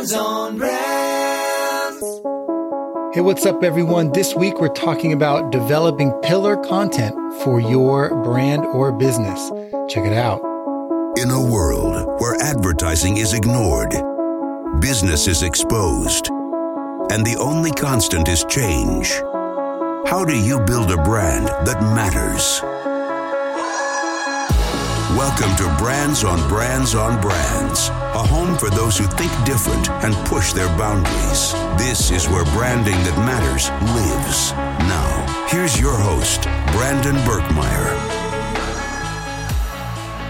Brands on Brands. Hey, what's up, everyone? This week we're talking about developing pillar content for your brand or business. Check it out. In a world where advertising is ignored, business is exposed, and the only constant is change, how do you build a brand that matters? Welcome to Brands on Brands on Brands, a home for those who think different and push their boundaries. This is where branding that matters lives. Now, here's your host, Brandon Birkmeyer.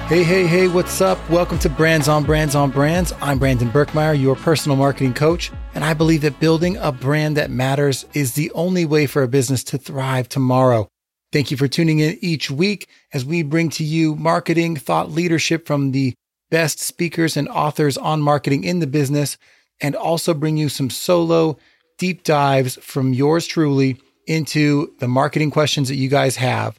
Hey, hey, hey, what's up? Welcome to Brands on Brands on Brands. I'm Brandon Birkmeyer, your personal marketing coach, and I believe that building a brand that matters is the only way for a business to thrive tomorrow. Thank you for tuning in each week as we bring to you marketing thought leadership from the best speakers and authors on marketing in the business, and also bring you some solo deep dives from yours truly into the marketing questions that you guys have.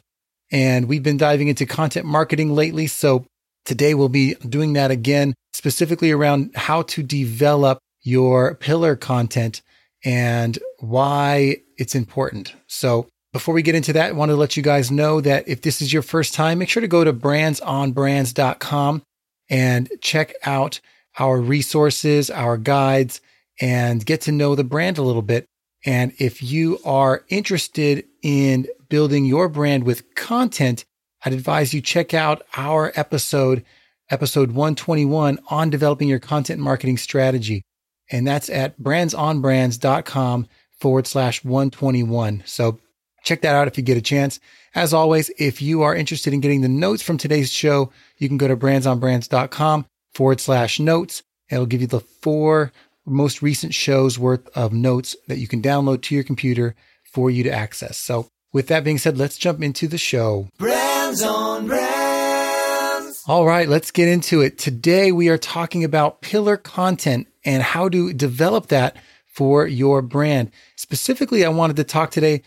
And we've been diving into content marketing lately. So today we'll be doing that again, specifically around how to develop your pillar content and why it's important. So before we get into that, I want to let you guys know that if this is your first time, make sure to go to brandsonbrands.com and check out our resources, our guides, and get to know the brand a little bit. And if you are interested in building your brand with content, I'd advise you check out our episode, episode 121 on developing your content marketing strategy. And that's at brandsonbrands.com forward slash 121. So Check that out if you get a chance. As always, if you are interested in getting the notes from today's show, you can go to brandsonbrands.com forward slash notes. It'll give you the four most recent shows worth of notes that you can download to your computer for you to access. So with that being said, let's jump into the show. Brands on Brands. All right, let's get into it. Today we are talking about pillar content and how to develop that for your brand. Specifically, I wanted to talk today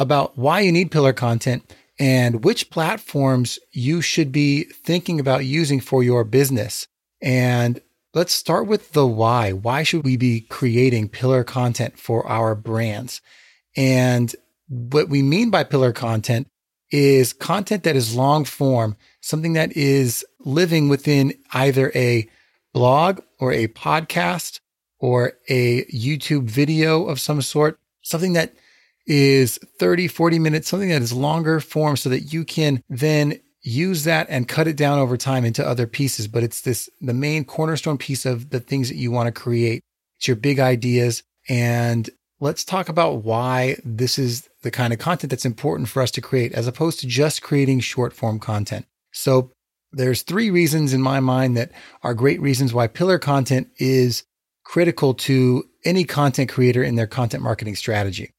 about why you need pillar content and which platforms you should be thinking about using for your business. And let's start with the why. Why should we be creating pillar content for our brands? And what we mean by pillar content is content that is long form, something that is living within either a blog or a podcast or a YouTube video of some sort, something that is 30, 40 minutes, something that is longer form so that you can then use that and cut it down over time into other pieces. But it's this, the main cornerstone piece of the things that you want to create. It's your big ideas. And let's talk about why this is the kind of content that's important for us to create as opposed to just creating short form content. So there's three reasons in my mind that are great reasons why pillar content is critical to any content creator in their content marketing strategy.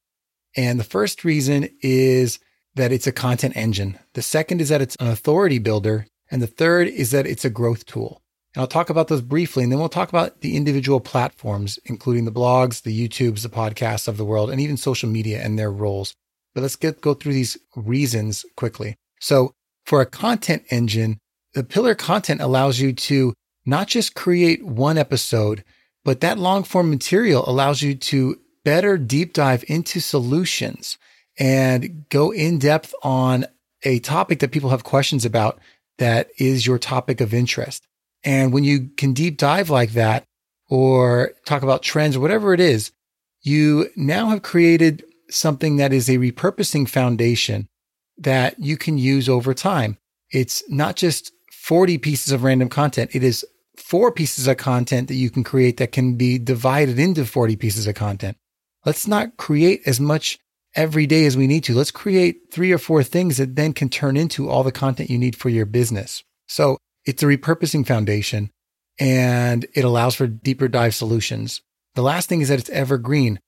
And the first reason is that it's a content engine. The second is that it's an authority builder. And the third is that it's a growth tool. And I'll talk about those briefly. And then we'll talk about the individual platforms, including the blogs, the YouTubes, the podcasts of the world, and even social media and their roles. But let's get, go through these reasons quickly. So for a content engine, the pillar content allows you to not just create one episode, but that long form material allows you to better deep dive into solutions and go in depth on a topic that people have questions about that is your topic of interest. And when you can deep dive like that or talk about trends or whatever it is, you now have created something that is a repurposing foundation that you can use over time. It's not just 40 pieces of random content. It is four pieces of content that you can create that can be divided into 40 pieces of content. Let's not create as much every day as we need to. Let's create three or four things that then can turn into all the content you need for your business. So it's a repurposing foundation and it allows for deeper dive solutions. The last thing is that it's evergreen.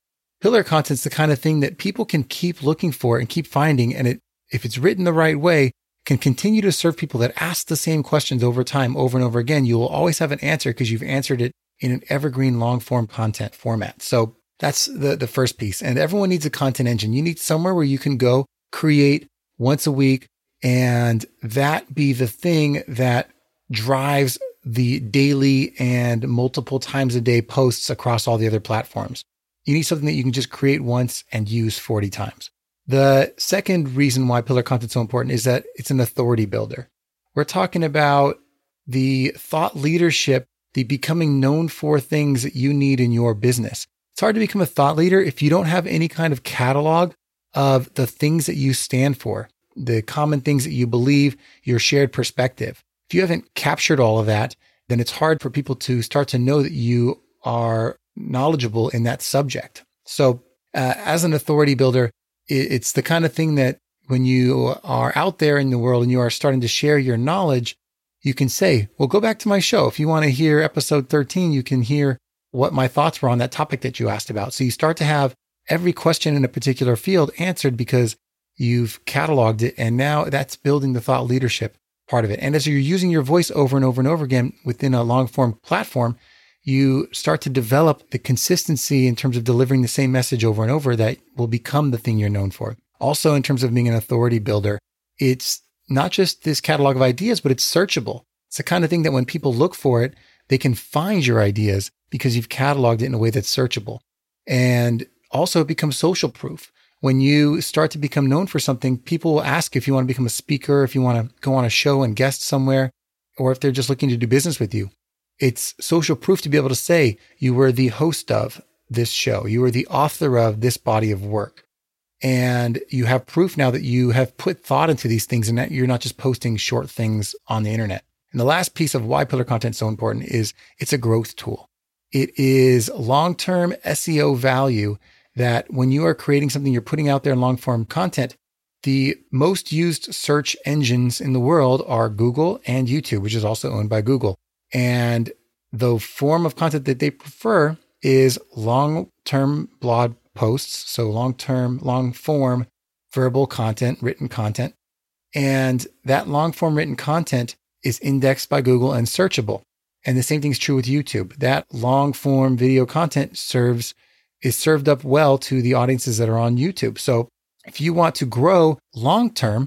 Pillar content. content's the kind of thing that people can keep looking for and keep finding. And it, if it's written the right way, can continue to serve people that ask the same questions over time, over and over again. You will always have an answer because you've answered it in an evergreen long form content format. So that's the, the first piece. And everyone needs a content engine. You need somewhere where you can go create once a week and that be the thing that drives the daily and multiple times a day posts across all the other platforms. You need something that you can just create once and use 40 times. The second reason why pillar content is so important is that it's an authority builder. We're talking about the thought leadership, the becoming known for things that you need in your business. It's hard to become a thought leader if you don't have any kind of catalog of the things that you stand for, the common things that you believe, your shared perspective. If you haven't captured all of that, then it's hard for people to start to know that you are knowledgeable in that subject. So, uh, as an authority builder, it's the kind of thing that when you are out there in the world and you are starting to share your knowledge, you can say, well, go back to my show. If you want to hear episode 13, you can hear what my thoughts were on that topic that you asked about. So you start to have every question in a particular field answered because you've cataloged it. And now that's building the thought leadership part of it. And as you're using your voice over and over and over again within a long form platform, you start to develop the consistency in terms of delivering the same message over and over that will become the thing you're known for. Also, in terms of being an authority builder, it's not just this catalog of ideas, but it's searchable. It's the kind of thing that when people look for it, they can find your ideas because you've cataloged it in a way that's searchable. And also, it becomes social proof. When you start to become known for something, people will ask if you want to become a speaker, if you want to go on a show and guest somewhere, or if they're just looking to do business with you. It's social proof to be able to say you were the host of this show. You were the author of this body of work. And you have proof now that you have put thought into these things and that you're not just posting short things on the internet. And the last piece of why pillar content is so important is it's a growth tool. It is long term SEO value that when you are creating something you're putting out there in long form content, the most used search engines in the world are Google and YouTube, which is also owned by Google. And the form of content that they prefer is long term blog posts. So long term, long form verbal content, written content. And that long form written content is indexed by Google and searchable. And the same thing is true with YouTube. That long form video content serves is served up well to the audiences that are on YouTube. So if you want to grow long term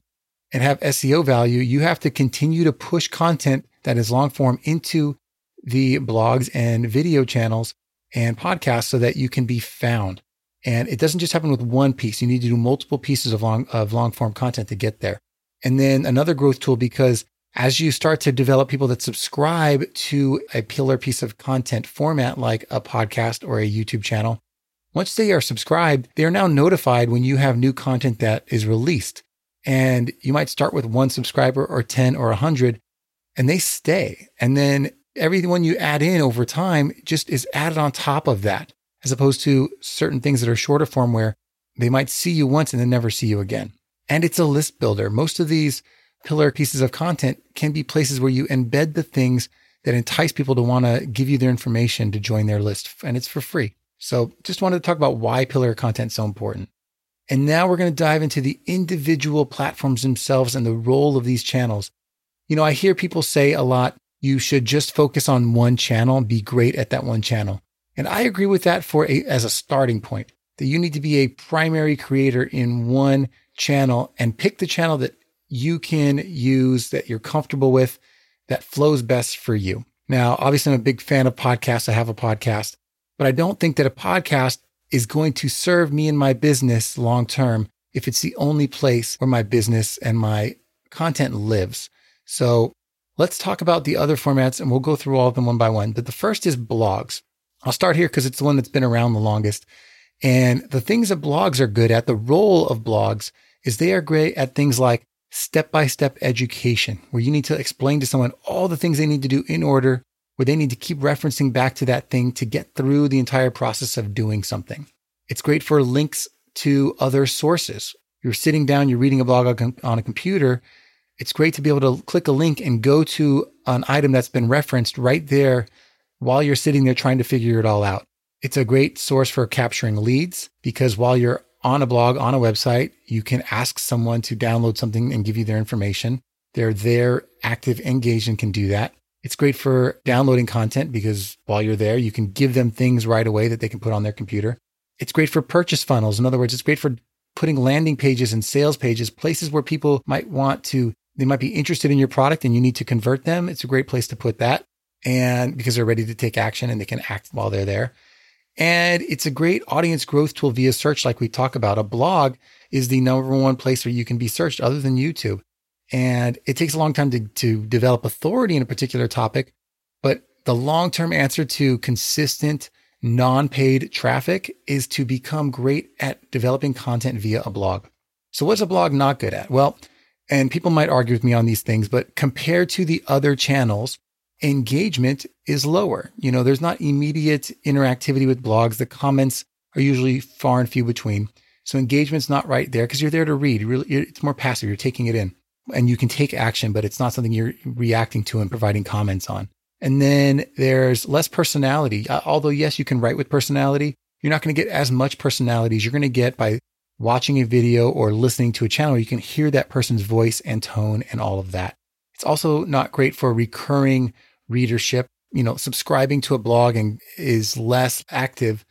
and have SEO value, you have to continue to push content that is long form into the blogs and video channels and podcasts so that you can be found. And it doesn't just happen with one piece. You need to do multiple pieces of long, of long form content to get there. And then another growth tool, because as you start to develop people that subscribe to a pillar piece of content format like a podcast or a YouTube channel, once they are subscribed, they are now notified when you have new content that is released. And you might start with one subscriber or 10 or 100, and they stay. And then everyone you add in over time just is added on top of that, as opposed to certain things that are shorter form where they might see you once and then never see you again. And it's a list builder. Most of these pillar pieces of content can be places where you embed the things that entice people to want to give you their information to join their list. And it's for free. So just wanted to talk about why pillar content is so important. And now we're going to dive into the individual platforms themselves and the role of these channels. You know, I hear people say a lot, you should just focus on one channel and be great at that one channel. And I agree with that for a, as a starting point, that you need to be a primary creator in one channel and pick the channel that you can use, that you're comfortable with, that flows best for you. Now, obviously, I'm a big fan of podcasts. I have a podcast, but I don't think that a podcast is going to serve me and my business long term if it's the only place where my business and my content lives. So let's talk about the other formats and we'll go through all of them one by one. But the first is blogs. I'll start here because it's the one that's been around the longest. And the things that blogs are good at, the role of blogs is they are great at things like step by step education, where you need to explain to someone all the things they need to do in order, where they need to keep referencing back to that thing to get through the entire process of doing something. It's great for links to other sources. You're sitting down, you're reading a blog on a computer, it's great to be able to click a link and go to an item that's been referenced right there while you're sitting there trying to figure it all out. It's a great source for capturing leads because while you're on a blog, on a website, you can ask someone to download something and give you their information. They're there, active, engaged, and can do that. It's great for downloading content because while you're there, you can give them things right away that they can put on their computer. It's great for purchase funnels. In other words, it's great for putting landing pages and sales pages, places where people might want to they might be interested in your product and you need to convert them. It's a great place to put that. and because they're ready to take action and they can act while they're there. And it's a great audience growth tool via search, like we talk about. A blog is the number one place where you can be searched other than YouTube. And it takes a long time to, to develop authority in a particular topic. But the long term answer to consistent, non paid traffic is to become great at developing content via a blog. So, what's a blog not good at? Well, and people might argue with me on these things, but compared to the other channels, engagement is lower. You know, there's not immediate interactivity with blogs. The comments are usually far and few between. So engagement's not right there because you're there to read. Really, it's more passive. You're taking it in and you can take action, but it's not something you're reacting to and providing comments on. And then there's less personality. Uh, although yes, you can write with personality. You're not going to get as much personality as you're going to get by watching a video or listening to a channel. You can hear that person's voice and tone and all of that. It's also not great for recurring readership. You know, subscribing to a blog and is less active.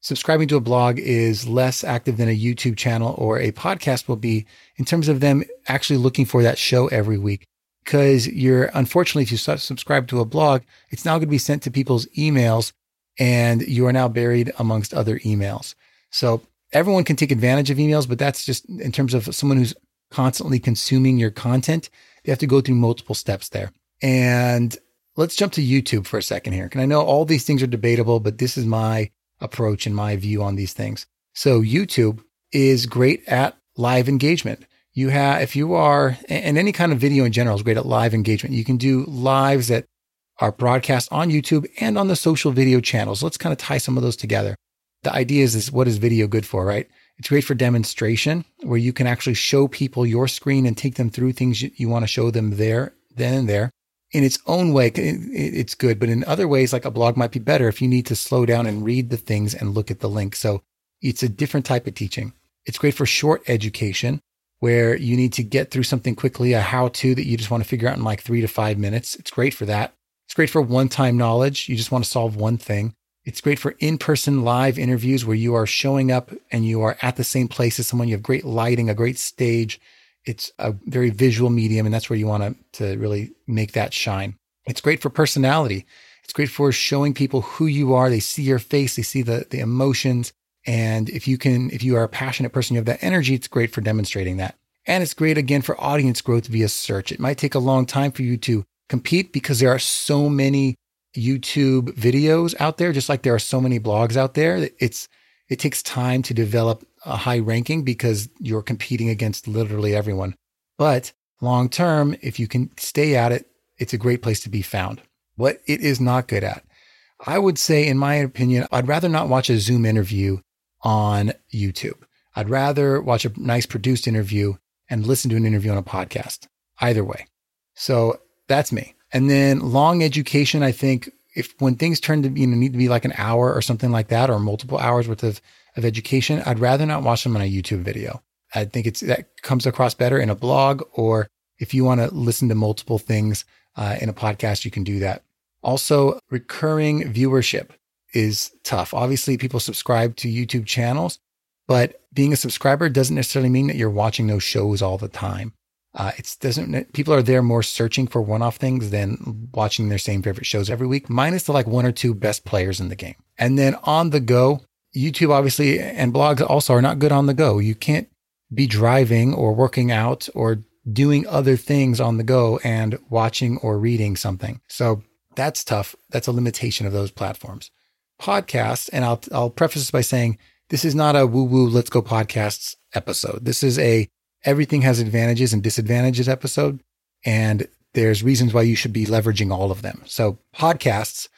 Subscribing to a blog is less active than a YouTube channel or a podcast will be in terms of them actually looking for that show every week. Because you're unfortunately, if you subscribe to a blog, it's now going to be sent to people's emails and you are now buried amongst other emails. So everyone can take advantage of emails, but that's just in terms of someone who's constantly consuming your content. They have to go through multiple steps there. And let's jump to YouTube for a second here. And I know all these things are debatable, but this is my approach and my view on these things. So YouTube is great at live engagement. You have, if you are, and any kind of video in general is great at live engagement. You can do lives that are broadcast on YouTube and on the social video channels. Let's kind of tie some of those together. The idea is, is what is video good for, right? It's great for demonstration where you can actually show people your screen and take them through things you, you want to show them there, then and there in its own way, it's good. But in other ways, like a blog might be better if you need to slow down and read the things and look at the link. So it's a different type of teaching. It's great for short education where you need to get through something quickly, a how to that you just want to figure out in like three to five minutes. It's great for that. It's great for one time knowledge. You just want to solve one thing. It's great for in person live interviews where you are showing up and you are at the same place as someone. You have great lighting, a great stage it's a very visual medium, and that's where you want to, to really make that shine. It's great for personality. It's great for showing people who you are. They see your face, they see the, the emotions. And if you can, if you are a passionate person, you have that energy, it's great for demonstrating that. And it's great again for audience growth via search. It might take a long time for you to compete because there are so many YouTube videos out there, just like there are so many blogs out there. It's, it takes time to develop a high ranking because you're competing against literally everyone. But long term, if you can stay at it, it's a great place to be found. What it is not good at, I would say, in my opinion, I'd rather not watch a Zoom interview on YouTube. I'd rather watch a nice produced interview and listen to an interview on a podcast. Either way. So that's me. And then long education, I think if when things turn to you know need to be like an hour or something like that, or multiple hours worth of of education, I'd rather not watch them on a YouTube video. I think it's that comes across better in a blog, or if you want to listen to multiple things uh, in a podcast, you can do that. Also, recurring viewership is tough. Obviously, people subscribe to YouTube channels, but being a subscriber doesn't necessarily mean that you're watching those shows all the time. Uh, it doesn't. People are there more searching for one-off things than watching their same favorite shows every week. Minus the like one or two best players in the game, and then on the go, YouTube obviously and blogs also are not good on the go. You can't be driving or working out or doing other things on the go and watching or reading something. So that's tough. That's a limitation of those platforms. Podcasts, and I'll I'll preface this by saying this is not a woo woo let's go podcasts episode. This is a everything has advantages and disadvantages episode, and there's reasons why you should be leveraging all of them. So podcasts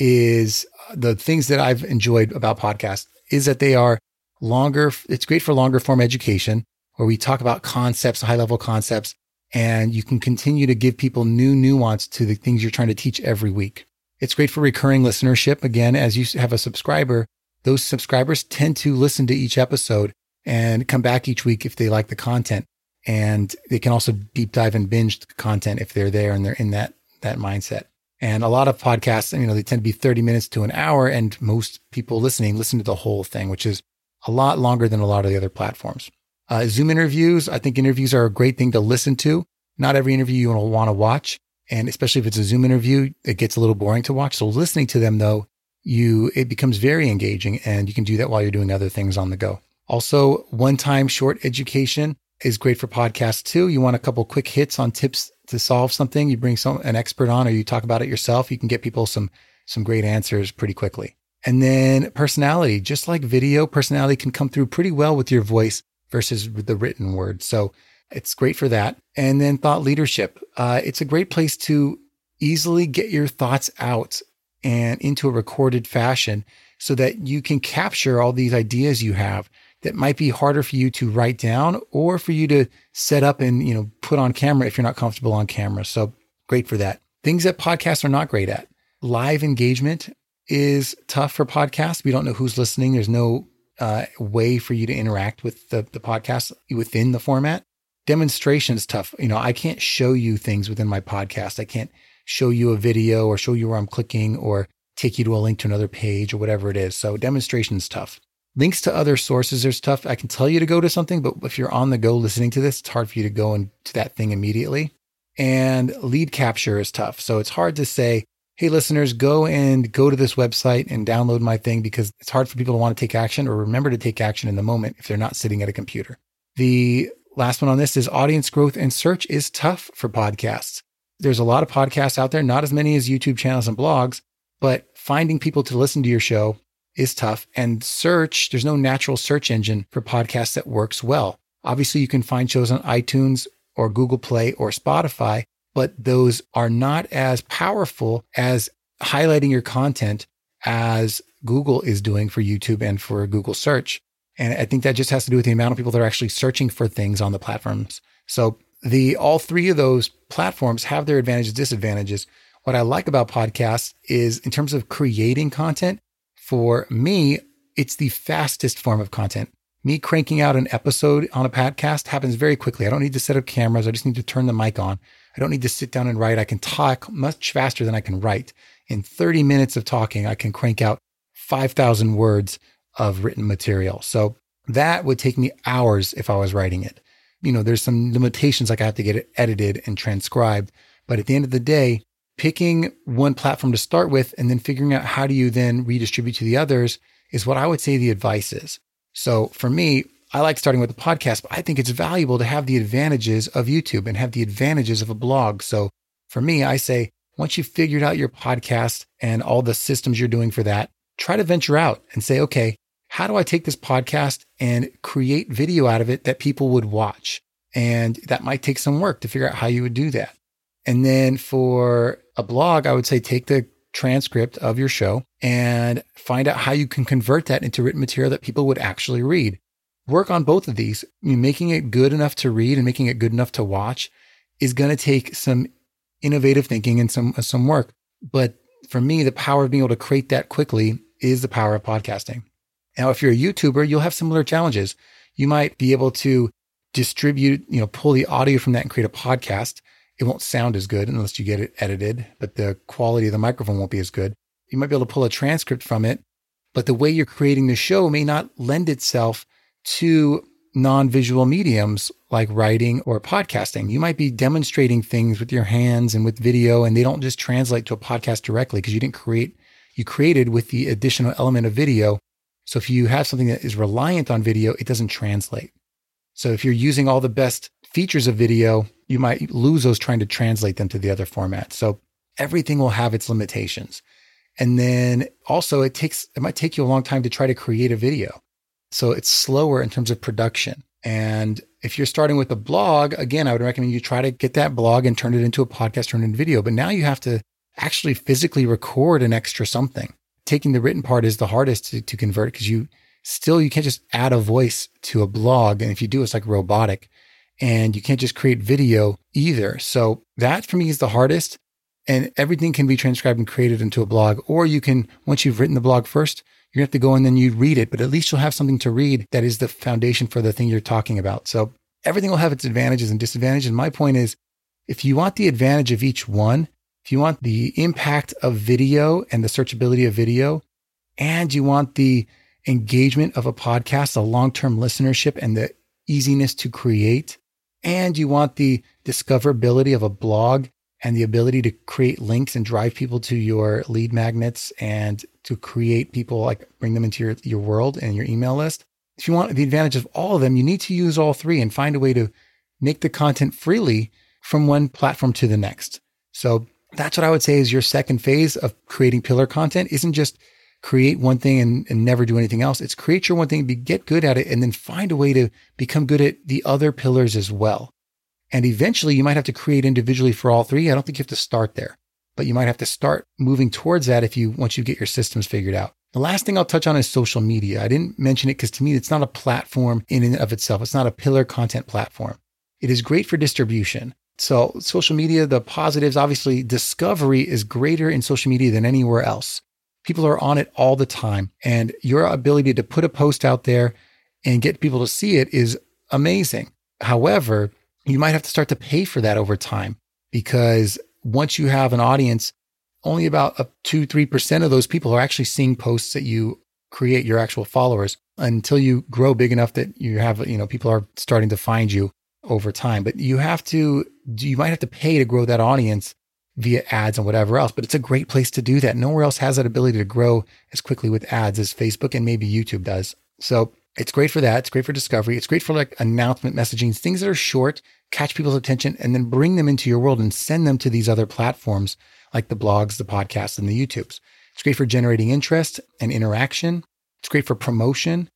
is the things that I've enjoyed about podcasts is that they are longer. It's great for longer form education where we talk about concepts, high level concepts, and you can continue to give people new nuance to the things you're trying to teach every week. It's great for recurring listenership. Again, as you have a subscriber, those subscribers tend to listen to each episode and come back each week if they like the content. And they can also deep dive and binge content if they're there and they're in that, that mindset. And a lot of podcasts, you know, they tend to be 30 minutes to an hour and most people listening listen to the whole thing, which is a lot longer than a lot of the other platforms. Uh, Zoom interviews, I think interviews are a great thing to listen to. Not every interview you want to watch. And especially if it's a Zoom interview, it gets a little boring to watch. So listening to them though, you, it becomes very engaging and you can do that while you're doing other things on the go. Also, one time short education is great for podcasts too. You want a couple quick hits on tips to solve something. You bring some, an expert on or you talk about it yourself. You can get people some, some great answers pretty quickly. And then personality, just like video, personality can come through pretty well with your voice versus the written word. So it's great for that. And then thought leadership. Uh, it's a great place to easily get your thoughts out and into a recorded fashion so that you can capture all these ideas you have that might be harder for you to write down or for you to set up and, you know, put on camera if you're not comfortable on camera. So great for that. Things that podcasts are not great at. Live engagement is tough for podcasts. We don't know who's listening. There's no uh, way for you to interact with the, the podcast within the format. Demonstration is tough. You know, I can't show you things within my podcast. I can't show you a video or show you where I'm clicking or take you to a link to another page or whatever it is. So demonstration is tough. Links to other sources are tough. I can tell you to go to something, but if you're on the go listening to this, it's hard for you to go into that thing immediately. And lead capture is tough. So it's hard to say, hey, listeners, go and go to this website and download my thing because it's hard for people to want to take action or remember to take action in the moment if they're not sitting at a computer. The last one on this is audience growth and search is tough for podcasts. There's a lot of podcasts out there, not as many as YouTube channels and blogs, but finding people to listen to your show is tough. And search, there's no natural search engine for podcasts that works well. Obviously, you can find shows on iTunes or Google Play or Spotify, but those are not as powerful as highlighting your content as Google is doing for YouTube and for Google search. And I think that just has to do with the amount of people that are actually searching for things on the platforms. So the all three of those platforms have their advantages, disadvantages. What I like about podcasts is in terms of creating content, for me, it's the fastest form of content. Me cranking out an episode on a podcast happens very quickly. I don't need to set up cameras. I just need to turn the mic on. I don't need to sit down and write. I can talk much faster than I can write. In 30 minutes of talking, I can crank out 5,000 words of written material. So that would take me hours if I was writing it. You know, there's some limitations like I have to get it edited and transcribed. But at the end of the day, picking one platform to start with and then figuring out how do you then redistribute to the others is what I would say the advice is. So for me, I like starting with a podcast, but I think it's valuable to have the advantages of YouTube and have the advantages of a blog. So for me, I say once you've figured out your podcast and all the systems you're doing for that, try to venture out and say, okay, how do I take this podcast and create video out of it that people would watch? And that might take some work to figure out how you would do that. And then for a blog, I would say take the transcript of your show and find out how you can convert that into written material that people would actually read. Work on both of these. making it good enough to read and making it good enough to watch is going to take some innovative thinking and some uh, some work. But for me, the power of being able to create that quickly is the power of podcasting. Now, if you're a YouTuber, you'll have similar challenges. You might be able to distribute, you know, pull the audio from that and create a podcast it won't sound as good unless you get it edited, but the quality of the microphone won't be as good. You might be able to pull a transcript from it, but the way you're creating the show may not lend itself to non-visual mediums like writing or podcasting. You might be demonstrating things with your hands and with video and they don't just translate to a podcast directly because you didn't create you created with the additional element of video. So if you have something that is reliant on video, it doesn't translate. So if you're using all the best features of video, you might lose those trying to translate them to the other format. So everything will have its limitations. And then also it takes, it might take you a long time to try to create a video. So it's slower in terms of production. And if you're starting with a blog, again, I would recommend you try to get that blog and turn it into a podcast, turn it into video. But now you have to actually physically record an extra something. Taking the written part is the hardest to, to convert because you still, you can't just add a voice to a blog. And if you do, it's like robotic and you can't just create video either. So that for me is the hardest. And everything can be transcribed and created into a blog, or you can, once you've written the blog first, you have to go and then you read it, but at least you'll have something to read that is the foundation for the thing you're talking about. So everything will have its advantages and disadvantages. And my point is, if you want the advantage of each one, if you want the impact of video and the searchability of video, and you want the engagement of a podcast, the long-term listenership and the easiness to create, and you want the discoverability of a blog and the ability to create links and drive people to your lead magnets and to create people like bring them into your, your world and your email list. If you want the advantage of all of them, you need to use all three and find a way to make the content freely from one platform to the next. So that's what I would say is your second phase of creating pillar content isn't just create one thing and, and never do anything else. It's create your one thing, be, get good at it, and then find a way to become good at the other pillars as well. And eventually you might have to create individually for all three. I don't think you have to start there, but you might have to start moving towards that if you, once you get your systems figured out. The last thing I'll touch on is social media. I didn't mention it because to me, it's not a platform in and of itself. It's not a pillar content platform. It is great for distribution. So social media, the positives, obviously discovery is greater in social media than anywhere else. People are on it all the time and your ability to put a post out there and get people to see it is amazing. However, you might have to start to pay for that over time because once you have an audience, only about a two, 3% of those people are actually seeing posts that you create your actual followers until you grow big enough that you have, you know, people are starting to find you over time. But you have to, you might have to pay to grow that audience via ads and whatever else. But it's a great place to do that. Nowhere else has that ability to grow as quickly with ads as Facebook and maybe YouTube does. So it's great for that. It's great for discovery. It's great for like announcement messaging, things that are short, catch people's attention, and then bring them into your world and send them to these other platforms like the blogs, the podcasts, and the YouTubes. It's great for generating interest and interaction. It's great for promotion.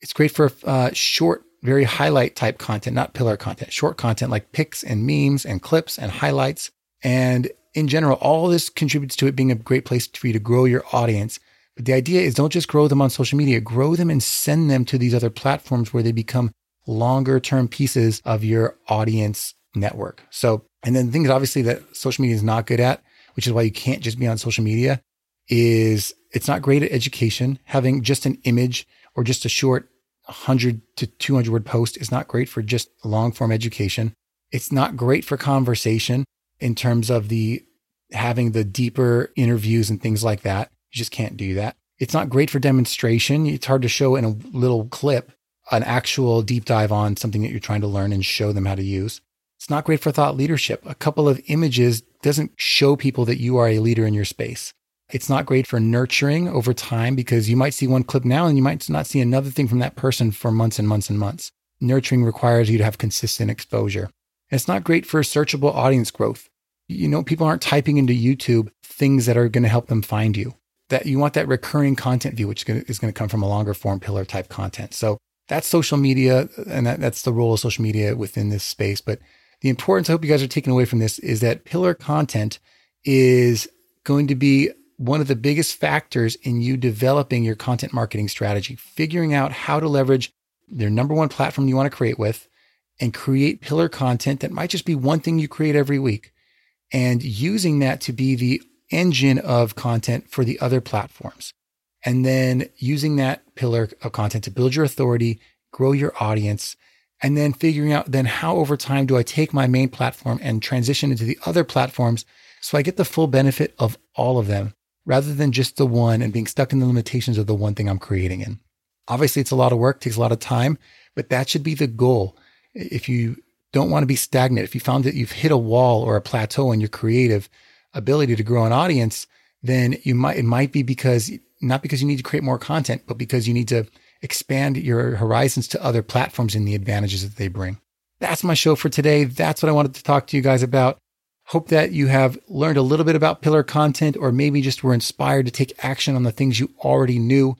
It's great for uh, short, very highlight type content, not pillar content, short content like pics and memes and clips and highlights. And in general, all this contributes to it being a great place for you to grow your audience but the idea is don't just grow them on social media, grow them and send them to these other platforms where they become longer term pieces of your audience network. So, and then things obviously that social media is not good at, which is why you can't just be on social media, is it's not great at education. Having just an image or just a short 100 to 200 word post is not great for just long form education. It's not great for conversation in terms of the having the deeper interviews and things like that. You just can't do that. It's not great for demonstration. It's hard to show in a little clip an actual deep dive on something that you're trying to learn and show them how to use. It's not great for thought leadership. A couple of images doesn't show people that you are a leader in your space. It's not great for nurturing over time because you might see one clip now and you might not see another thing from that person for months and months and months. Nurturing requires you to have consistent exposure. And it's not great for searchable audience growth. You know, people aren't typing into YouTube things that are going to help them find you that you want that recurring content view, which is going to come from a longer form pillar type content. So that's social media, and that, that's the role of social media within this space. But the importance I hope you guys are taking away from this is that pillar content is going to be one of the biggest factors in you developing your content marketing strategy, figuring out how to leverage their number one platform you want to create with and create pillar content that might just be one thing you create every week and using that to be the engine of content for the other platforms. And then using that pillar of content to build your authority, grow your audience, and then figuring out then how over time do I take my main platform and transition into the other platforms so I get the full benefit of all of them rather than just the one and being stuck in the limitations of the one thing I'm creating in. Obviously, it's a lot of work, takes a lot of time, but that should be the goal. If you don't want to be stagnant, if you found that you've hit a wall or a plateau in your creative, ability to grow an audience, then you might, it might be because not because you need to create more content, but because you need to expand your horizons to other platforms and the advantages that they bring. That's my show for today. That's what I wanted to talk to you guys about. Hope that you have learned a little bit about pillar content or maybe just were inspired to take action on the things you already knew.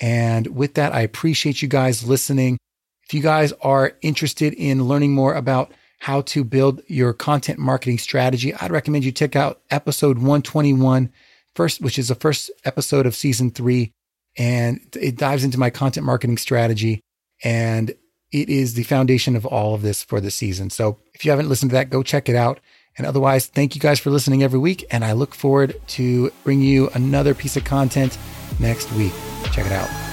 And with that, I appreciate you guys listening. If you guys are interested in learning more about how to build your content marketing strategy, I'd recommend you check out episode 121 first, which is the first episode of season three. And it dives into my content marketing strategy. And it is the foundation of all of this for the season. So if you haven't listened to that, go check it out. And otherwise, thank you guys for listening every week. And I look forward to bring you another piece of content next week. Check it out.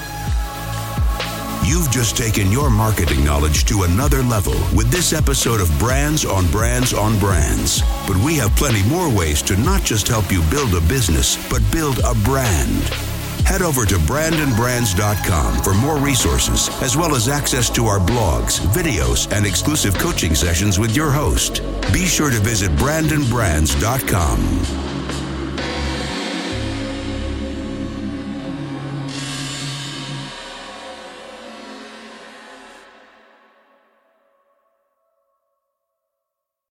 You've just taken your marketing knowledge to another level with this episode of Brands on Brands on Brands. But we have plenty more ways to not just help you build a business, but build a brand. Head over to brandsonbrands.com for more resources, as well as access to our blogs, videos, and exclusive coaching sessions with your host. Be sure to visit brandsonbrands.com.